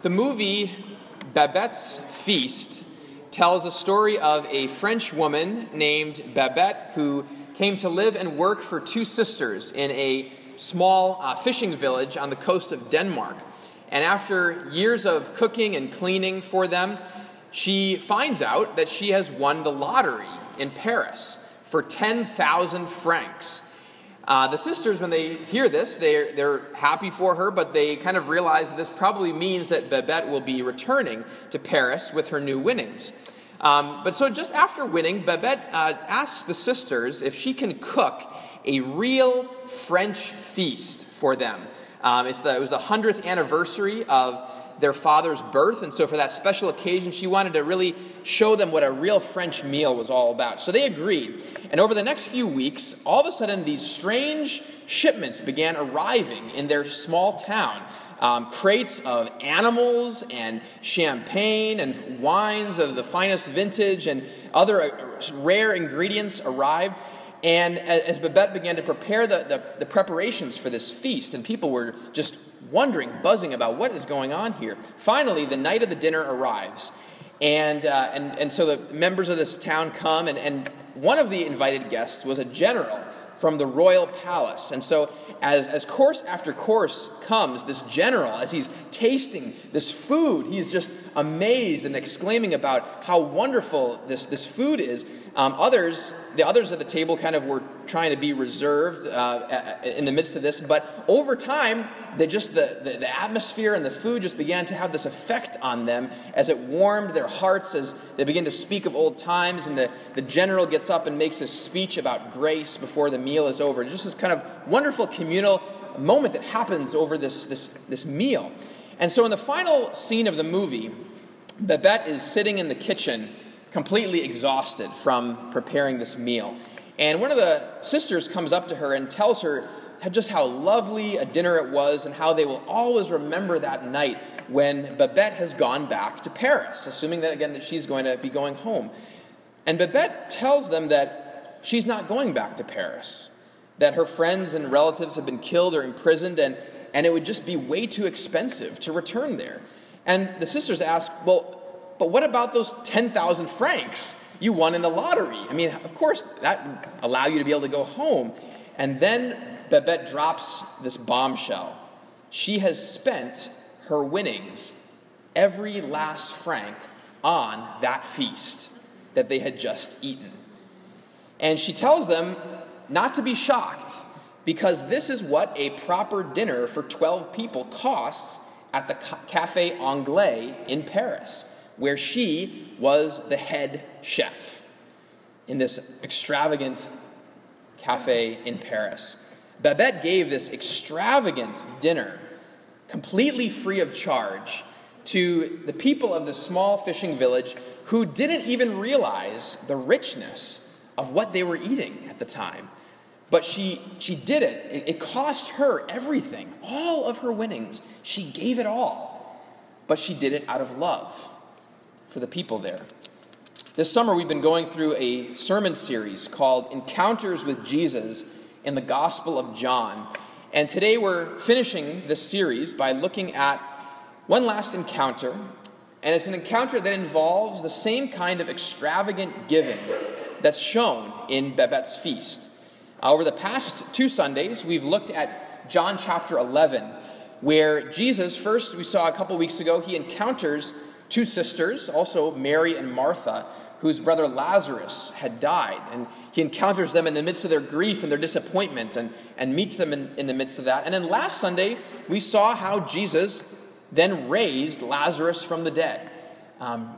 The movie Babette's Feast tells a story of a French woman named Babette who came to live and work for two sisters in a small uh, fishing village on the coast of Denmark. And after years of cooking and cleaning for them, she finds out that she has won the lottery in Paris for 10,000 francs. Uh, the sisters, when they hear this, they're, they're happy for her, but they kind of realize this probably means that Babette will be returning to Paris with her new winnings. Um, but so just after winning, Babette uh, asks the sisters if she can cook a real French feast for them. Um, the, it was the 100th anniversary of their father's birth, and so for that special occasion, she wanted to really show them what a real French meal was all about. So they agreed. And over the next few weeks, all of a sudden, these strange shipments began arriving in their small town. Um, crates of animals and champagne and wines of the finest vintage and other uh, rare ingredients arrived. And as Babette began to prepare the, the, the, preparations for this feast, and people were just wondering, buzzing about what is going on here, finally, the night of the dinner arrives. And, uh, and, and so the members of this town come, and, and one of the invited guests was a general from the royal palace. And so, as, as course after course comes, this general, as he's tasting this food, he's just amazed and exclaiming about how wonderful this, this food is. Um, others, the others at the table kind of were trying to be reserved uh, in the midst of this, but over time, they just the, the, the, atmosphere and the food just began to have this effect on them as it warmed their hearts as they began to speak of old times, and the, the general gets up and makes a speech about grace before the meal is over. Just this kind of wonderful communal moment that happens over this, this, this meal. And so in the final scene of the movie, Babette is sitting in the kitchen completely exhausted from preparing this meal. And one of the sisters comes up to her and tells her just how lovely a dinner it was and how they will always remember that night when Babette has gone back to Paris, assuming that again that she's going to be going home. And Babette tells them that she's not going back to Paris, that her friends and relatives have been killed or imprisoned, and, and it would just be way too expensive to return there. And the sisters ask, Well, but what about those 10,000 francs you won in the lottery? I mean, of course, that allow you to be able to go home. And then Babette drops this bombshell. She has spent her winnings, every last franc, on that feast that they had just eaten. And she tells them not to be shocked because this is what a proper dinner for 12 people costs at the Cafe Anglais in Paris where she was the head chef in this extravagant cafe in Paris. Babette gave this extravagant dinner completely free of charge to the people of the small fishing village who didn't even realize the richness of what they were eating at the time. But she, she did it. It cost her everything, all of her winnings. She gave it all. But she did it out of love for the people there. This summer, we've been going through a sermon series called Encounters with Jesus in the Gospel of John. And today we're finishing this series by looking at one last encounter. And it's an encounter that involves the same kind of extravagant giving that's shown in Babette's feast. Uh, over the past two Sundays, we've looked at John chapter 11, where Jesus, first we saw a couple weeks ago, he encounters two sisters, also Mary and Martha, whose brother Lazarus had died. And he encounters them in the midst of their grief and their disappointment and, and meets them in, in the midst of that. And then last Sunday, we saw how Jesus then raised Lazarus from the dead, um,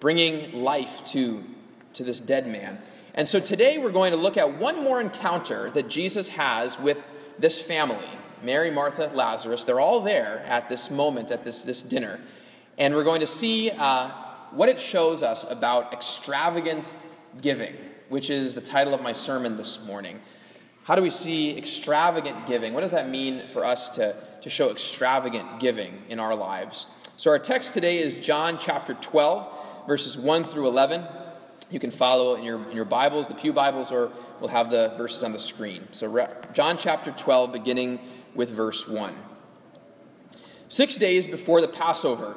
bringing life to, to this dead man. And so today we're going to look at one more encounter that Jesus has with this family Mary, Martha, Lazarus. They're all there at this moment, at this, this dinner. And we're going to see uh, what it shows us about extravagant giving, which is the title of my sermon this morning. How do we see extravagant giving? What does that mean for us to, to show extravagant giving in our lives? So, our text today is John chapter 12, verses 1 through 11. You can follow in your, in your Bibles, the Pew Bibles, or we'll have the verses on the screen. So, John chapter 12, beginning with verse 1. Six days before the Passover,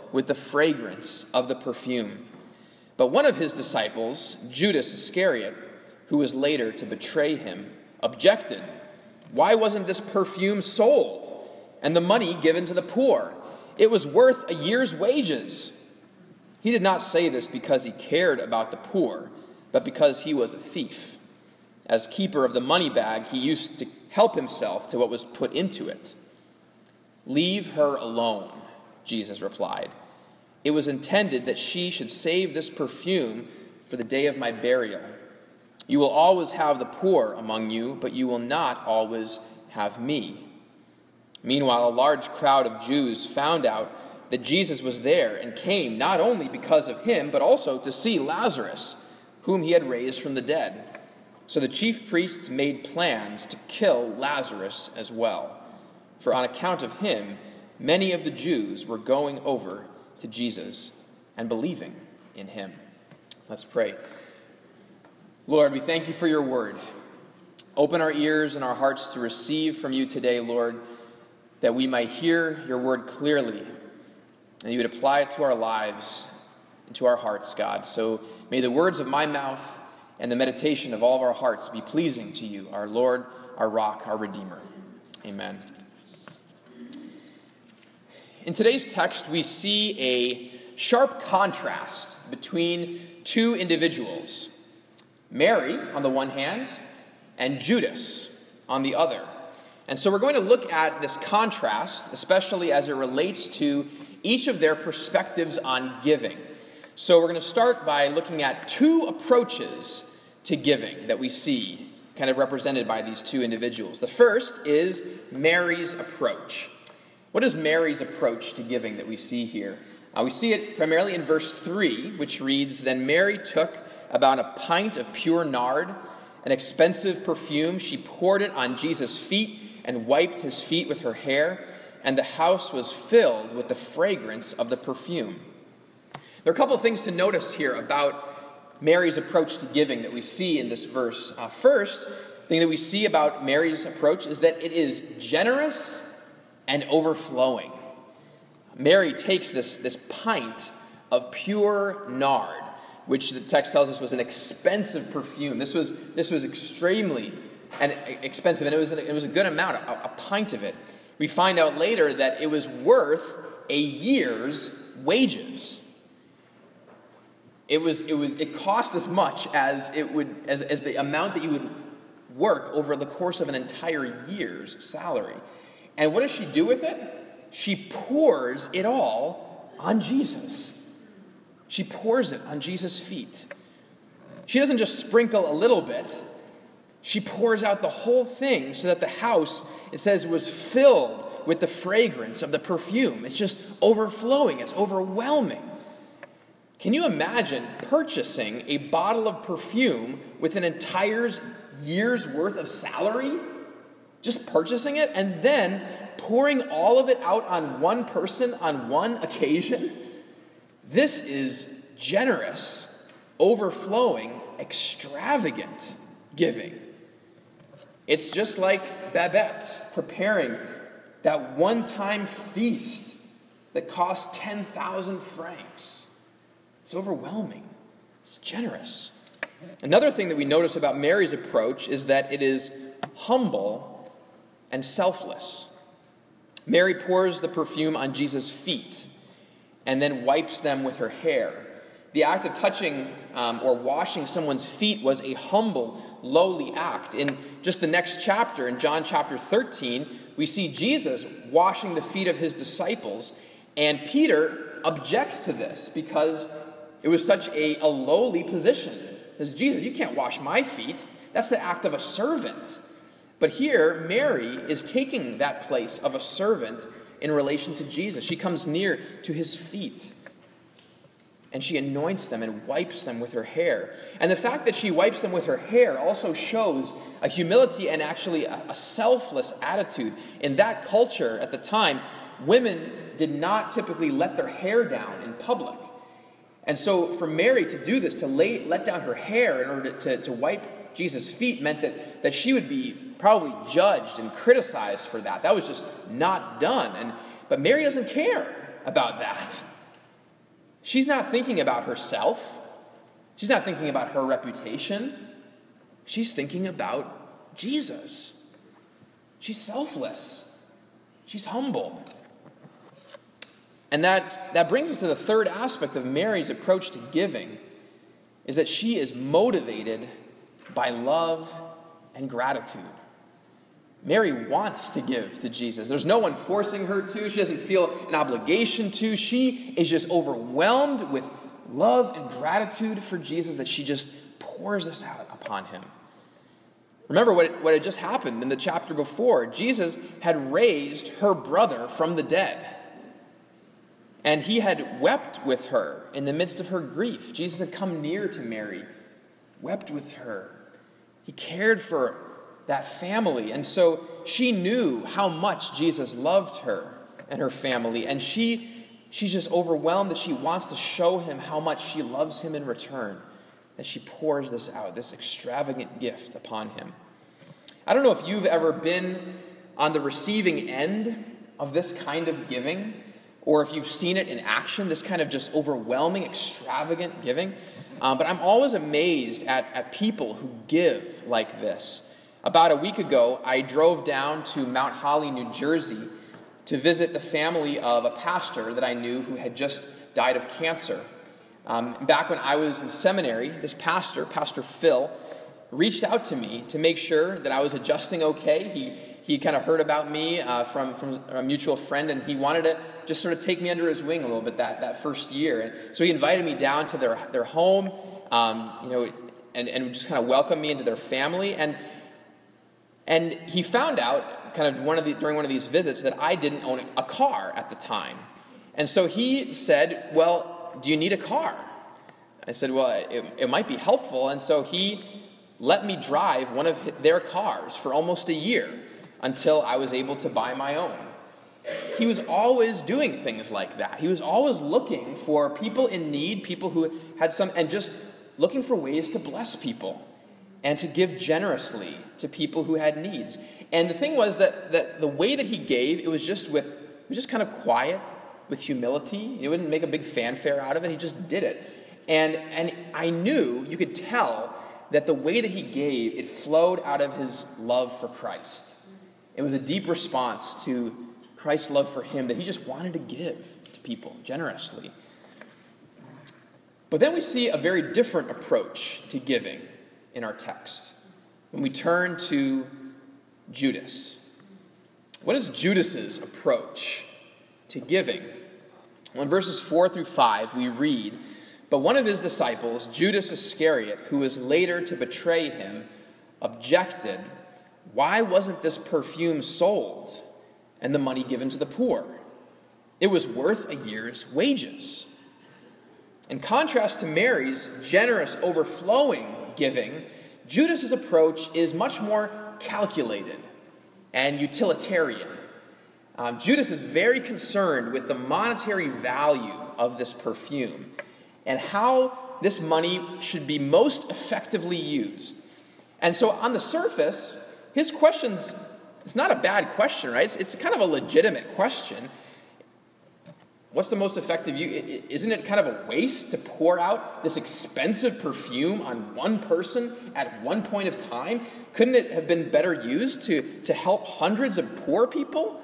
with the fragrance of the perfume. But one of his disciples, Judas Iscariot, who was later to betray him, objected. Why wasn't this perfume sold and the money given to the poor? It was worth a year's wages. He did not say this because he cared about the poor, but because he was a thief. As keeper of the money bag, he used to help himself to what was put into it. Leave her alone, Jesus replied. It was intended that she should save this perfume for the day of my burial. You will always have the poor among you, but you will not always have me. Meanwhile, a large crowd of Jews found out that Jesus was there and came not only because of him, but also to see Lazarus, whom he had raised from the dead. So the chief priests made plans to kill Lazarus as well, for on account of him, many of the Jews were going over to Jesus and believing in him. Let's pray. Lord, we thank you for your word. Open our ears and our hearts to receive from you today, Lord, that we might hear your word clearly and you would apply it to our lives and to our hearts, God. So may the words of my mouth and the meditation of all of our hearts be pleasing to you, our Lord, our rock, our Redeemer. Amen. In today's text, we see a sharp contrast between two individuals Mary on the one hand, and Judas on the other. And so we're going to look at this contrast, especially as it relates to each of their perspectives on giving. So we're going to start by looking at two approaches to giving that we see kind of represented by these two individuals. The first is Mary's approach. What is Mary's approach to giving that we see here? Uh, we see it primarily in verse 3, which reads Then Mary took about a pint of pure nard, an expensive perfume. She poured it on Jesus' feet and wiped his feet with her hair, and the house was filled with the fragrance of the perfume. There are a couple of things to notice here about Mary's approach to giving that we see in this verse. Uh, first, thing that we see about Mary's approach is that it is generous and overflowing. Mary takes this, this pint of pure nard, which the text tells us was an expensive perfume. This was, this was extremely and expensive, and it was, it was a good amount, a, a pint of it. We find out later that it was worth a year's wages it was it was it cost as much as it would as, as the amount that you would work over the course of an entire year's salary. And what does she do with it? She pours it all on Jesus. She pours it on Jesus' feet. She doesn't just sprinkle a little bit. She pours out the whole thing so that the house, it says, was filled with the fragrance of the perfume. It's just overflowing, it's overwhelming. Can you imagine purchasing a bottle of perfume with an entire year's worth of salary? Just purchasing it and then pouring all of it out on one person on one occasion? This is generous, overflowing, extravagant giving. It's just like Babette preparing that one time feast that cost 10,000 francs. It's overwhelming, it's generous. Another thing that we notice about Mary's approach is that it is humble and selfless. Mary pours the perfume on Jesus' feet and then wipes them with her hair. The act of touching um, or washing someone's feet was a humble, lowly act. In just the next chapter, in John chapter 13, we see Jesus washing the feet of his disciples, and Peter objects to this because it was such a, a lowly position. Because Jesus, you can't wash my feet. That's the act of a servant. But here, Mary is taking that place of a servant in relation to Jesus. She comes near to his feet and she anoints them and wipes them with her hair. And the fact that she wipes them with her hair also shows a humility and actually a, a, selfless attitude. In that culture at the time, women did not typically let their hair down in public. And so for Mary to do this, to lay, let down her hair in order to, to wipe Jesus' feet, meant that, that she would be probably judged and criticized for that. That was just not done. And, but Mary doesn't care about that. She's not thinking about herself. She's not thinking about her reputation. She's thinking about Jesus. She's selfless. She's humble. And that, that brings us to the third aspect of Mary's approach to giving is that she is motivated by love and gratitude. Mary wants to give to Jesus. There's no one forcing her to. She doesn't feel an obligation to. She is just overwhelmed with love and gratitude for Jesus that she just pours this out upon him. Remember what, what had just happened in the chapter before. Jesus had raised her brother from the dead. And he had wept with her in the midst of her grief. Jesus had come near to Mary, wept with her. He cared for that family. And so she knew how much Jesus loved her and her family. And she, she's just overwhelmed that she wants to show him how much she loves him in return. That she pours this out, this extravagant gift upon him. I don't know if you've ever been on the receiving end of this kind of giving, or if you've seen it in action, this kind of just overwhelming, extravagant giving. Um, but I'm always amazed at, at people who give like this. About a week ago, I drove down to Mount Holly, New Jersey, to visit the family of a pastor that I knew who had just died of cancer. Um, back when I was in seminary, this pastor, Pastor Phil, reached out to me to make sure that I was adjusting okay. He, he kind of heard about me uh, from, from a mutual friend, and he wanted to just sort of take me under his wing a little bit that, that first year. And so he invited me down to their, their home, um, you know, and, and just kind of welcomed me into their family. And and he found out, kind of one of the, during one of these visits, that I didn't own a car at the time. And so he said, Well, do you need a car? I said, Well, it, it might be helpful. And so he let me drive one of their cars for almost a year until I was able to buy my own. He was always doing things like that. He was always looking for people in need, people who had some, and just looking for ways to bless people and to give generously to people who had needs. And the thing was that, that the way that he gave, it was just with, it was just kind of quiet, with humility. He wouldn't make a big fanfare out of it, he just did it. And, and I knew, you could tell, that the way that he gave, it flowed out of his love for Christ. It was a deep response to Christ's love for him that he just wanted to give to people generously. But then we see a very different approach to giving in our text. When we turn to Judas, what is Judas's approach to giving? Well, in verses 4 through 5, we read, But one of his disciples, Judas Iscariot, who was later to betray him, objected, Why wasn't this perfume sold and the money given to the poor? It was worth a year's wages. In contrast to Mary's generous, overflowing giving, Judas's approach is much more calculated and utilitarian. Um, Judas is very concerned with the monetary value of this perfume and how this money should be most effectively used. And so, on the surface, his question's it's not a bad question, right? It's, it's kind of a legitimate question. What's the most effective use? Isn't it kind of a waste to pour out this expensive perfume on one person at one point of time? Couldn't it have been better used to, to help hundreds of poor people?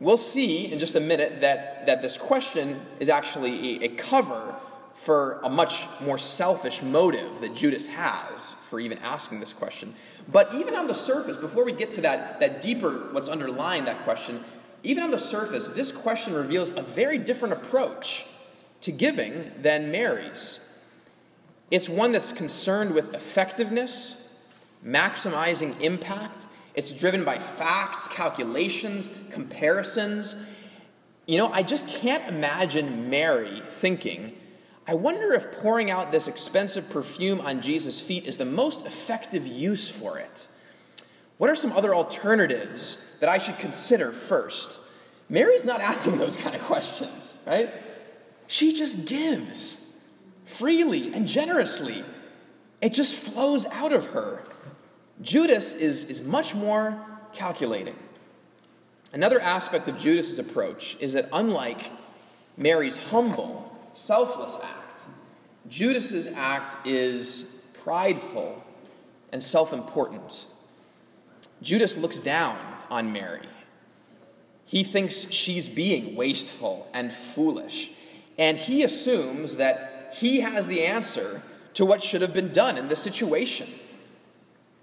We'll see in just a minute that, that this question is actually a, a cover for a much more selfish motive that Judas has for even asking this question. But even on the surface, before we get to that, that deeper, what's underlying that question, even on the surface, this question reveals a very different approach to giving than Mary's. It's one that's concerned with effectiveness, maximizing impact, It's driven by facts, calculations, comparisons. You know, I just can't imagine Mary thinking, I wonder if pouring out this expensive perfume on Jesus' feet is the most effective use for it. What are some other alternatives that I should consider first? Mary's not asking those kind of questions, right? She just gives freely and generously. It just flows out of her. Judas is, is much more calculating. Another aspect of Judas's approach is that unlike Mary's humble, selfless act, Judas's act is prideful and self-important. Judas looks down on Mary. He thinks she's being wasteful and foolish, and he assumes that he has the answer to what should have been done in this situation.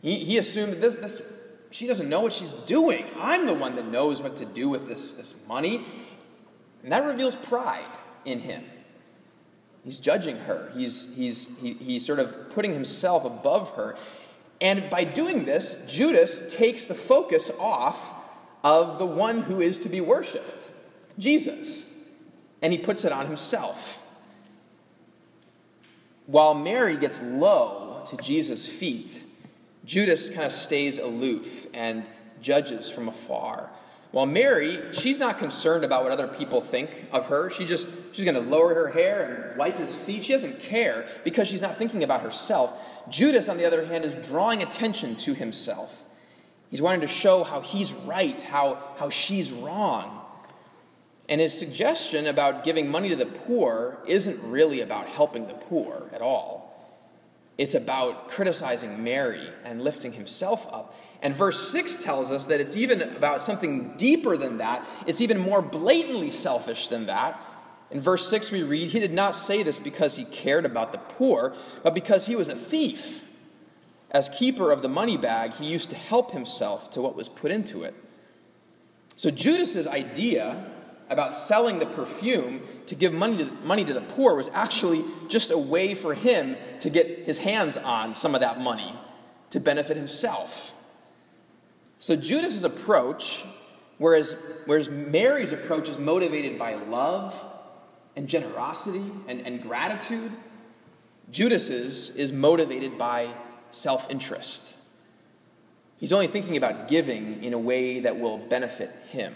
He, he assumed this, this, she doesn't know what she's doing. I'm the one that knows what to do with this, this money. And that reveals pride in him. He's judging her, he's, he's, he, he's sort of putting himself above her. And by doing this, Judas takes the focus off of the one who is to be worshiped, Jesus, and he puts it on himself. While Mary gets low to Jesus' feet, Judas kind of stays aloof and judges from afar. While Mary, she's not concerned about what other people think of her. She just she's going to lower her hair and wipe his feet. She doesn't care because she's not thinking about herself. Judas, on the other hand, is drawing attention to himself. He's wanting to show how he's right, how, how she's wrong. And his suggestion about giving money to the poor isn't really about helping the poor at all. It's about criticizing Mary and lifting himself up. And verse 6 tells us that it's even about something deeper than that. It's even more blatantly selfish than that. In verse 6, we read, He did not say this because he cared about the poor, but because he was a thief. As keeper of the money bag, he used to help himself to what was put into it. So Judas's idea about selling the perfume to give money to, money to the poor was actually just a way for him to get his hands on some of that money to benefit himself. So Judas's approach, whereas, whereas Mary's approach is motivated by love and generosity and, and gratitude, Judas's is motivated by self interest. He's only thinking about giving in a way that will benefit him.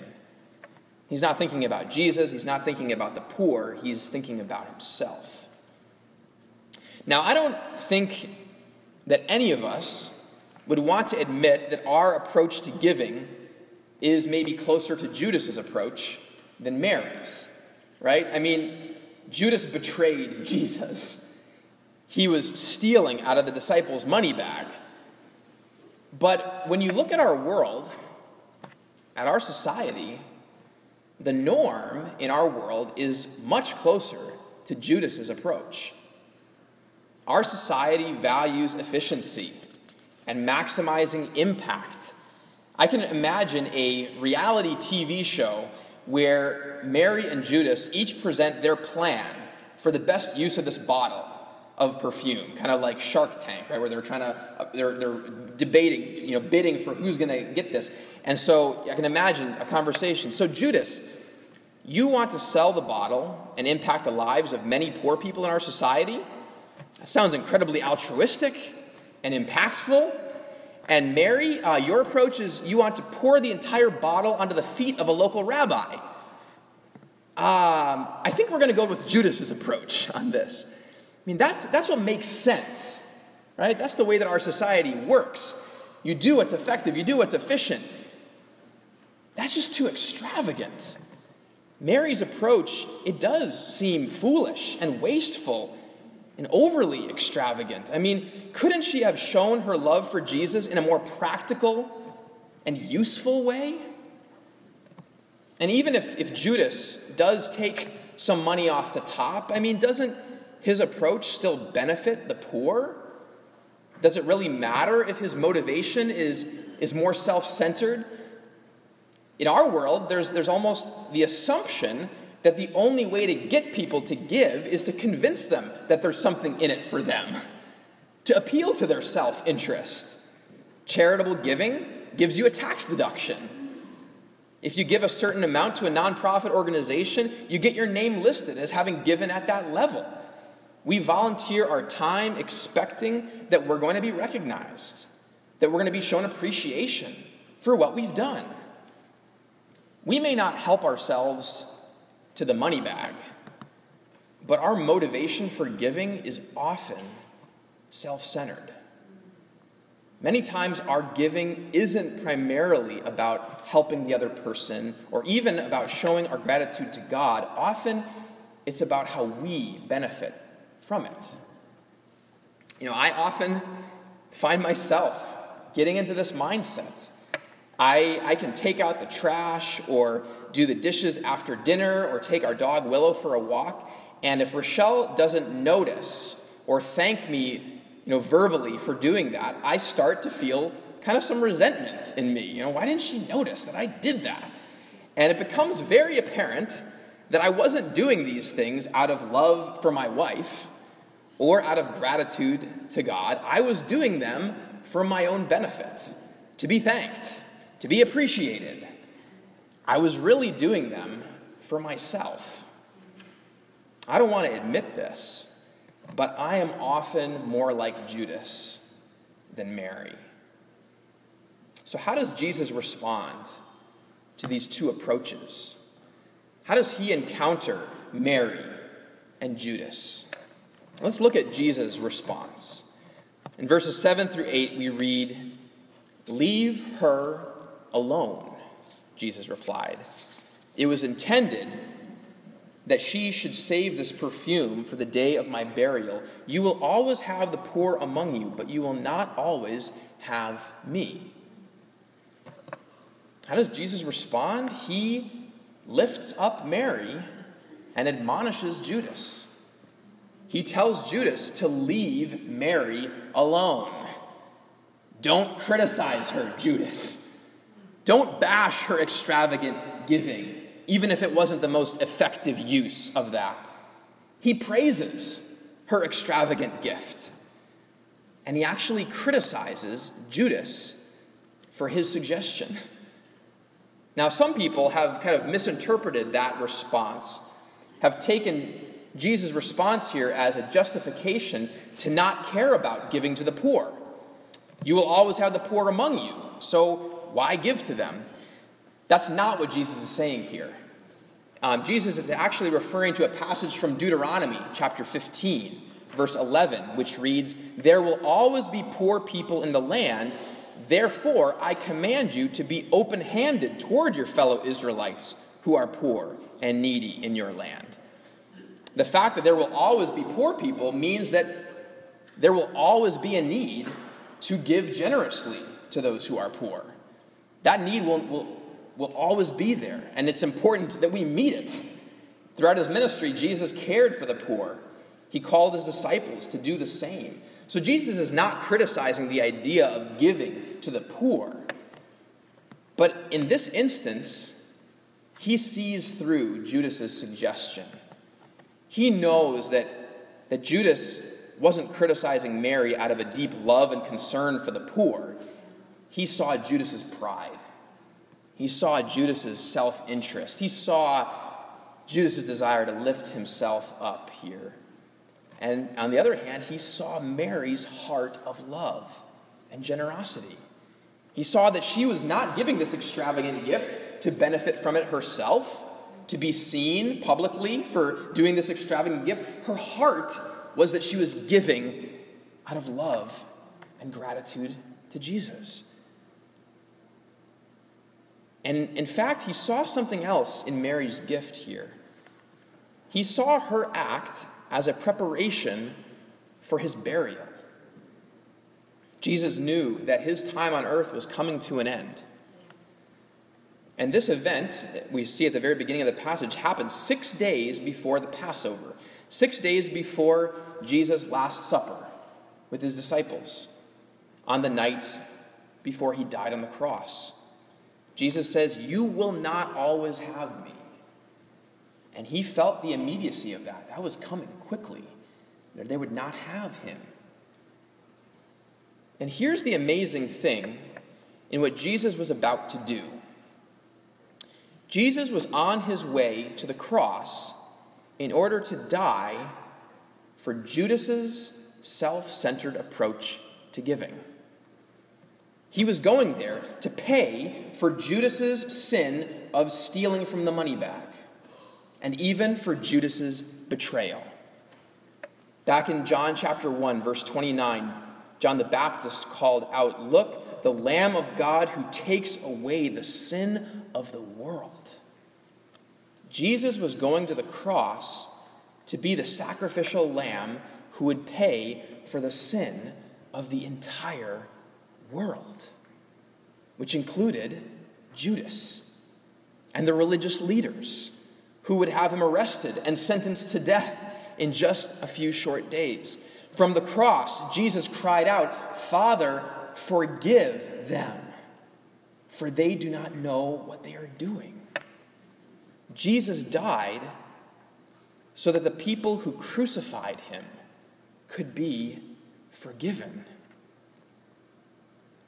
He's not thinking about Jesus, he's not thinking about the poor, he's thinking about himself. Now, I don't think that any of us would want to admit that our approach to giving is maybe closer to Judas's approach than Mary's, right? I mean, Judas betrayed Jesus. He was stealing out of the disciples' money bag. But when you look at our world, at our society, the norm in our world is much closer to Judas's approach. Our society values efficiency and maximizing impact. I can imagine a reality TV show where Mary and Judas each present their plan for the best use of this bottle of perfume, kind of like Shark Tank, right, where they're trying to, uh, they're, they're debating, you know, bidding for who's going to get this. And so I can imagine a conversation. So, Judas, you want to sell the bottle and impact the lives of many poor people in our society? That sounds incredibly altruistic and impactful. And Mary, uh, your approach is you want to pour the entire bottle onto the feet of a local rabbi. Um, I think we're going to go with Judas's approach on this. I mean, that's, that's what makes sense, right? That's the way that our society works. You do what's effective, you do what's efficient. That's just too extravagant. Mary's approach, it does seem foolish and wasteful and overly extravagant. I mean, couldn't she have shown her love for Jesus in a more practical and useful way? And even if, if Judas does take some money off the top, I mean, doesn't his approach still benefit the poor? Does it really matter if his motivation is, is more self centered? In our world, there's, there's almost the assumption that the only way to get people to give is to convince them that there's something in it for them, to appeal to their self interest. Charitable giving gives you a tax deduction. If you give a certain amount to a nonprofit organization, you get your name listed as having given at that level. We volunteer our time expecting that we're going to be recognized, that we're going to be shown appreciation for what we've done. We may not help ourselves to the money bag, but our motivation for giving is often self centered. Many times, our giving isn't primarily about helping the other person or even about showing our gratitude to God. Often, it's about how we benefit from it. You know, I often find myself getting into this mindset. I, I can take out the trash or do the dishes after dinner or take our dog Willow for a walk. And if Rochelle doesn't notice or thank me, you know, verbally for doing that, I start to feel kind of some resentment in me. You know, why didn't she notice that I did that? And it becomes very apparent that I wasn't doing these things out of love for my wife or out of gratitude to God. I was doing them for my own benefit, to be thanked, to be appreciated. I was really doing them for myself. I don't want to admit this, but I am often more like Judas than Mary. So, how does Jesus respond to these two approaches? How does he encounter Mary and Judas? Let's look at Jesus' response. In verses 7 through 8, we read, Leave her alone, Jesus replied. It was intended that she should save this perfume for the day of my burial. You will always have the poor among you, but you will not always have me. How does Jesus respond? He lifts up Mary and admonishes Judas. He tells Judas to leave Mary alone. Don't criticize her, Judas. Don't bash her extravagant giving, even if it wasn't the most effective use of that. He praises her extravagant gift. And he actually criticizes Judas for his suggestion. Now, some people have kind of misinterpreted that response, have taken Jesus' response here as a justification to not care about giving to the poor. You will always have the poor among you, so why give to them? That's not what Jesus is saying here. Um, Jesus is actually referring to a passage from Deuteronomy chapter 15, verse 11, which reads, There will always be poor people in the land. Therefore, I command you to be open handed toward your fellow Israelites who are poor and needy in your land. The fact that there will always be poor people means that there will always be a need to give generously to those who are poor. That need will, will, will always be there, and it's important that we meet it. Throughout his ministry, Jesus cared for the poor. He called his disciples to do the same. So Jesus is not criticizing the idea of giving to the poor. But in this instance, he sees through Judas's suggestion. He knows that, that Judas wasn't criticizing Mary out of a deep love and concern for the poor. He saw Judas's pride. He saw Judas's self-interest. He saw Judas's desire to lift himself up here. And on the other hand, he saw Mary's heart of love and generosity. He saw that she was not giving this extravagant gift to benefit from it herself, to be seen publicly for doing this extravagant gift. Her heart was that she was giving out of love and gratitude to Jesus. And in fact, he saw something else in Mary's gift here. He saw her act as a preparation for his burial. Jesus knew that his time on earth was coming to an end. And this event, we see at the very beginning of the passage, happened six days before the Passover, six days before Jesus' Last Supper with his disciples, on the night before he died on the cross. Jesus says, You will not always have me. And he felt the immediacy of that. That was coming quickly. They would not have him. And here's the amazing thing in what Jesus was about to do. Jesus was on his way to the cross in order to die for Judas's self-centered approach to giving. He was going there to pay for Judas's sin of stealing from the money bag and even for Judas's betrayal. Back in John chapter 1 verse 29, John the Baptist called out, "Look, the lamb of God who takes away the sin of the world." Jesus was going to the cross to be the sacrificial lamb who would pay for the sin of the entire world, which included Judas and the religious leaders who would have him arrested and sentenced to death in just a few short days. From the cross, Jesus cried out, Father, forgive them, for they do not know what they are doing. Jesus died so that the people who crucified him could be forgiven.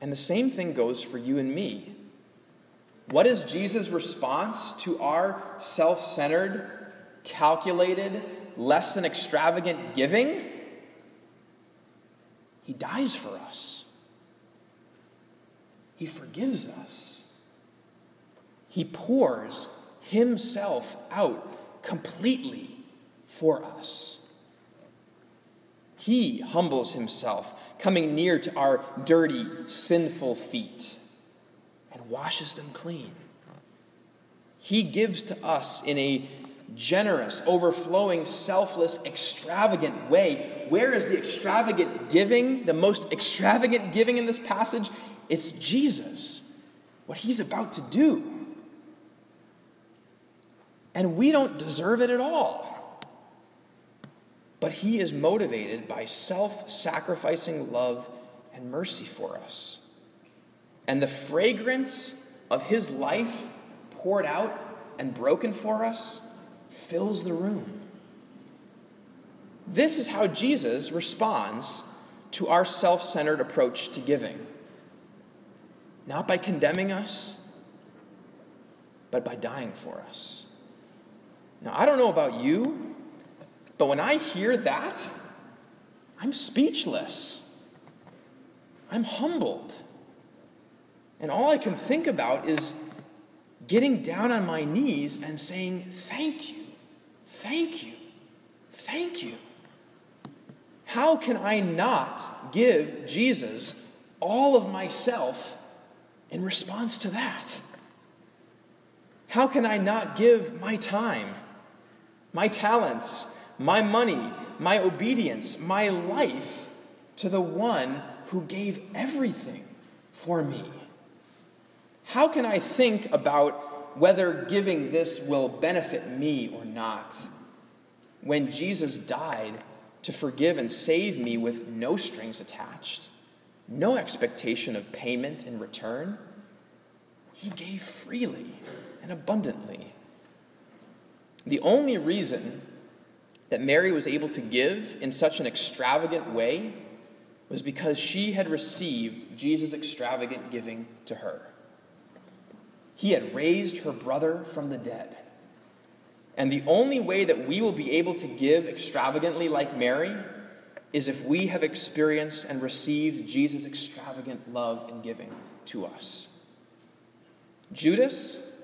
And the same thing goes for you and me. What is Jesus' response to our self centered, calculated, less than extravagant giving? He dies for us, He forgives us, He pours Himself out completely for us. He humbles Himself, coming near to our dirty, sinful feet and washes them clean. He gives to us in a generous, overflowing, selfless, extravagant way. Where is the extravagant giving? The most extravagant giving in this passage? It's Jesus, what he's about to do. And we don't deserve it at all. But he is motivated by self sacrificing love and mercy for us. And the fragrance of his life poured out and broken for us fills the room. This is how Jesus responds to our self centered approach to giving. Not by condemning us, but by dying for us. Now, I don't know about you, but when I hear that, I'm speechless. I'm humbled. And all I can think about is getting down on my knees and saying, Thank you. Thank you. Thank you. How can I not give Jesus all of myself in response to that? How can I not give my time, my talents, my money, my obedience, my life to the one who gave everything for me? How can I think about whether giving this will benefit me or not? when Jesus died to forgive and save me with no strings attached, no expectation of payment in return. He gave freely and abundantly. The only reason that Mary was able to give in such an extravagant way was because she had received Jesus' extravagant giving to her. He had raised her brother from the dead. And the only way that we will be able to give extravagantly like Mary is if we have experienced and received Jesus' extravagant love and giving to us. Judas,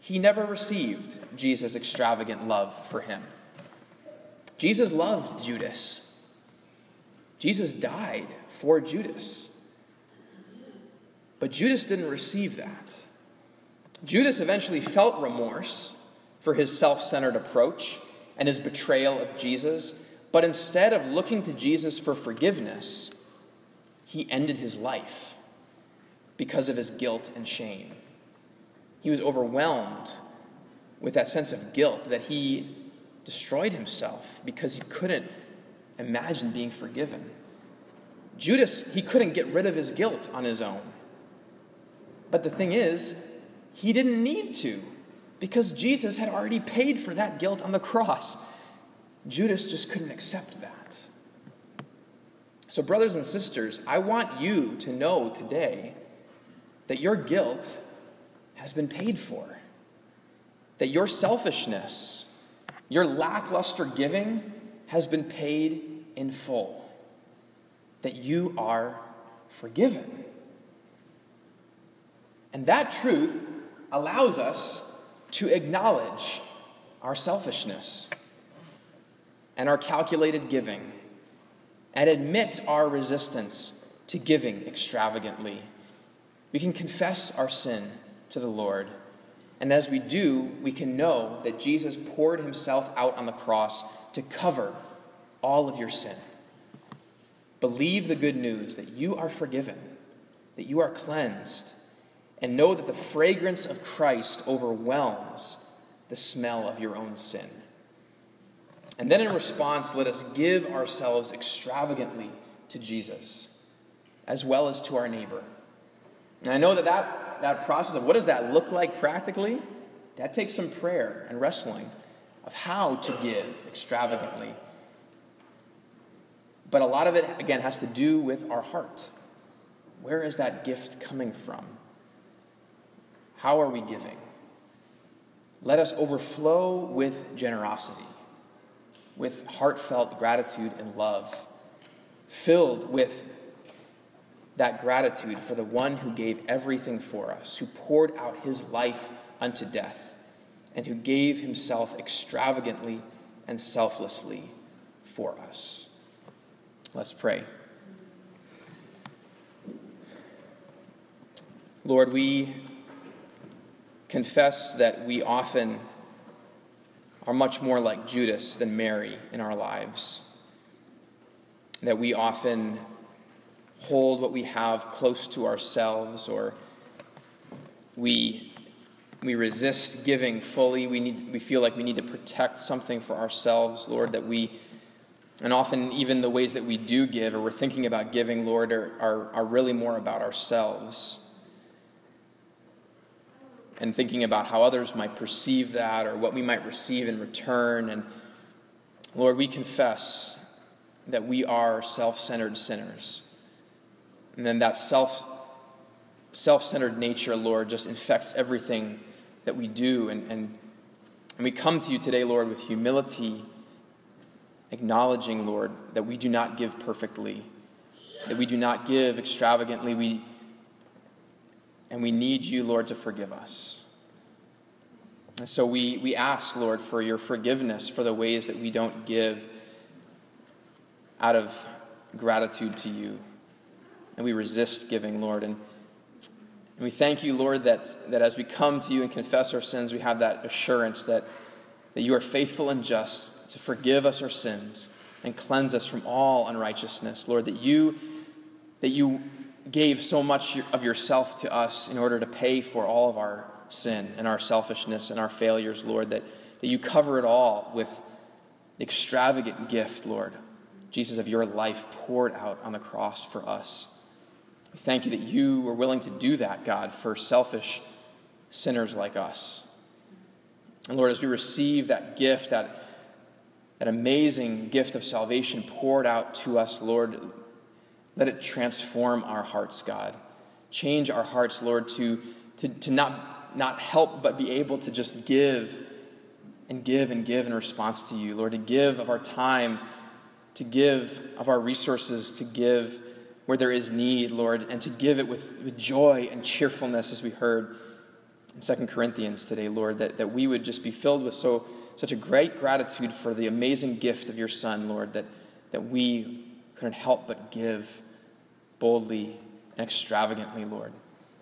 he never received Jesus' extravagant love for him. Jesus loved Judas. Jesus died for Judas. But Judas didn't receive that. Judas eventually felt remorse for his self centered approach and his betrayal of Jesus, but instead of looking to Jesus for forgiveness, he ended his life because of his guilt and shame. He was overwhelmed with that sense of guilt that he destroyed himself because he couldn't imagine being forgiven. Judas, he couldn't get rid of his guilt on his own. But the thing is, he didn't need to because Jesus had already paid for that guilt on the cross. Judas just couldn't accept that. So, brothers and sisters, I want you to know today that your guilt has been paid for, that your selfishness, your lackluster giving has been paid in full, that you are forgiven. And that truth allows us to acknowledge our selfishness and our calculated giving and admit our resistance to giving extravagantly. We can confess our sin to the Lord. And as we do, we can know that Jesus poured himself out on the cross to cover all of your sin. Believe the good news that you are forgiven, that you are cleansed, and know that the fragrance of Christ overwhelms the smell of your own sin. And then in response, let us give ourselves extravagantly to Jesus, as well as to our neighbor. And I know that that, that process of what does that look like practically, that takes some prayer and wrestling of how to give extravagantly. But a lot of it, again, has to do with our heart. Where is that gift coming from? How are we giving? Let us overflow with generosity with heartfelt gratitude and love, filled with that gratitude for the one who gave everything for us, who poured out his life unto death, and who gave himself extravagantly and selflessly for us. Let's pray. Lord, we confess that we often are much more like Judas than Mary in our lives. That we often hold what we have close to ourselves or we we resist giving fully. We, need, we feel like we need to protect something for ourselves, Lord, that we, and often even the ways that we do give or we're thinking about giving, Lord, are, are, are really more about ourselves and thinking about how others might perceive that or what we might receive in return. And Lord, we confess that we are self centered sinners. And then that self self centered nature, Lord, just infects everything that we do. And, and, and we come to you today, Lord, with humility, acknowledging, Lord, that we do not give perfectly, that we do not give extravagantly. We and we need you, Lord, to forgive us. And so we, we ask, Lord, for your forgiveness for the ways that we don't give out of gratitude to you. And we resist giving, Lord. And, and we thank you, Lord, that, that as we come to you and confess our sins, we have that assurance that, that you are faithful and just to forgive us our sins and cleanse us from all unrighteousness. Lord, that you, that you gave so much of yourself to us in order to pay for all of our sin and our selfishness and our failures, Lord, that, that you cover it all with extravagant gift, Lord, Jesus, of your life poured out on the cross for us. We thank you that you were willing to do that, God, for selfish sinners like us. And Lord, as we receive that gift, that, that amazing gift of salvation poured out to us, Lord, let it transform our hearts, God. Change our hearts, Lord, to, to, to not, not help but be able to just give and give and give in response to you, Lord, to give of our time, to give of our resources, to give where there is need, Lord, and to give it with, with joy and cheerfulness, as we heard in 2 Corinthians today, Lord, that, that we would just be filled with so, such a great gratitude for the amazing gift of your Son, Lord, that, that we couldn't help but give boldly and extravagantly, Lord.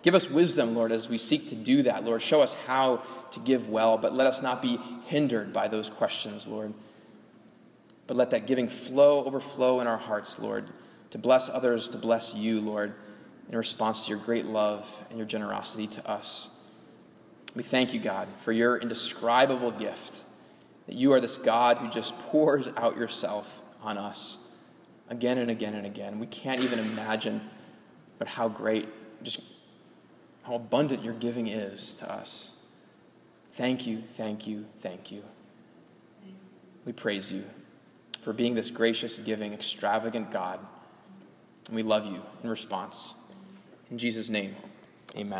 Give us wisdom, Lord, as we seek to do that, Lord. Show us how to give well, but let us not be hindered by those questions, Lord. But let that giving flow, overflow in our hearts, Lord, to bless others, to bless you, Lord, in response to your great love and your generosity to us. We thank you, God, for your indescribable gift, that you are this God who just pours out yourself on us again and again and again. We can't even imagine but how great, just how abundant your giving is to us. Thank you, thank you, thank you. We praise you for being this gracious, giving, extravagant God. And we love you in response. In Jesus' name, amen.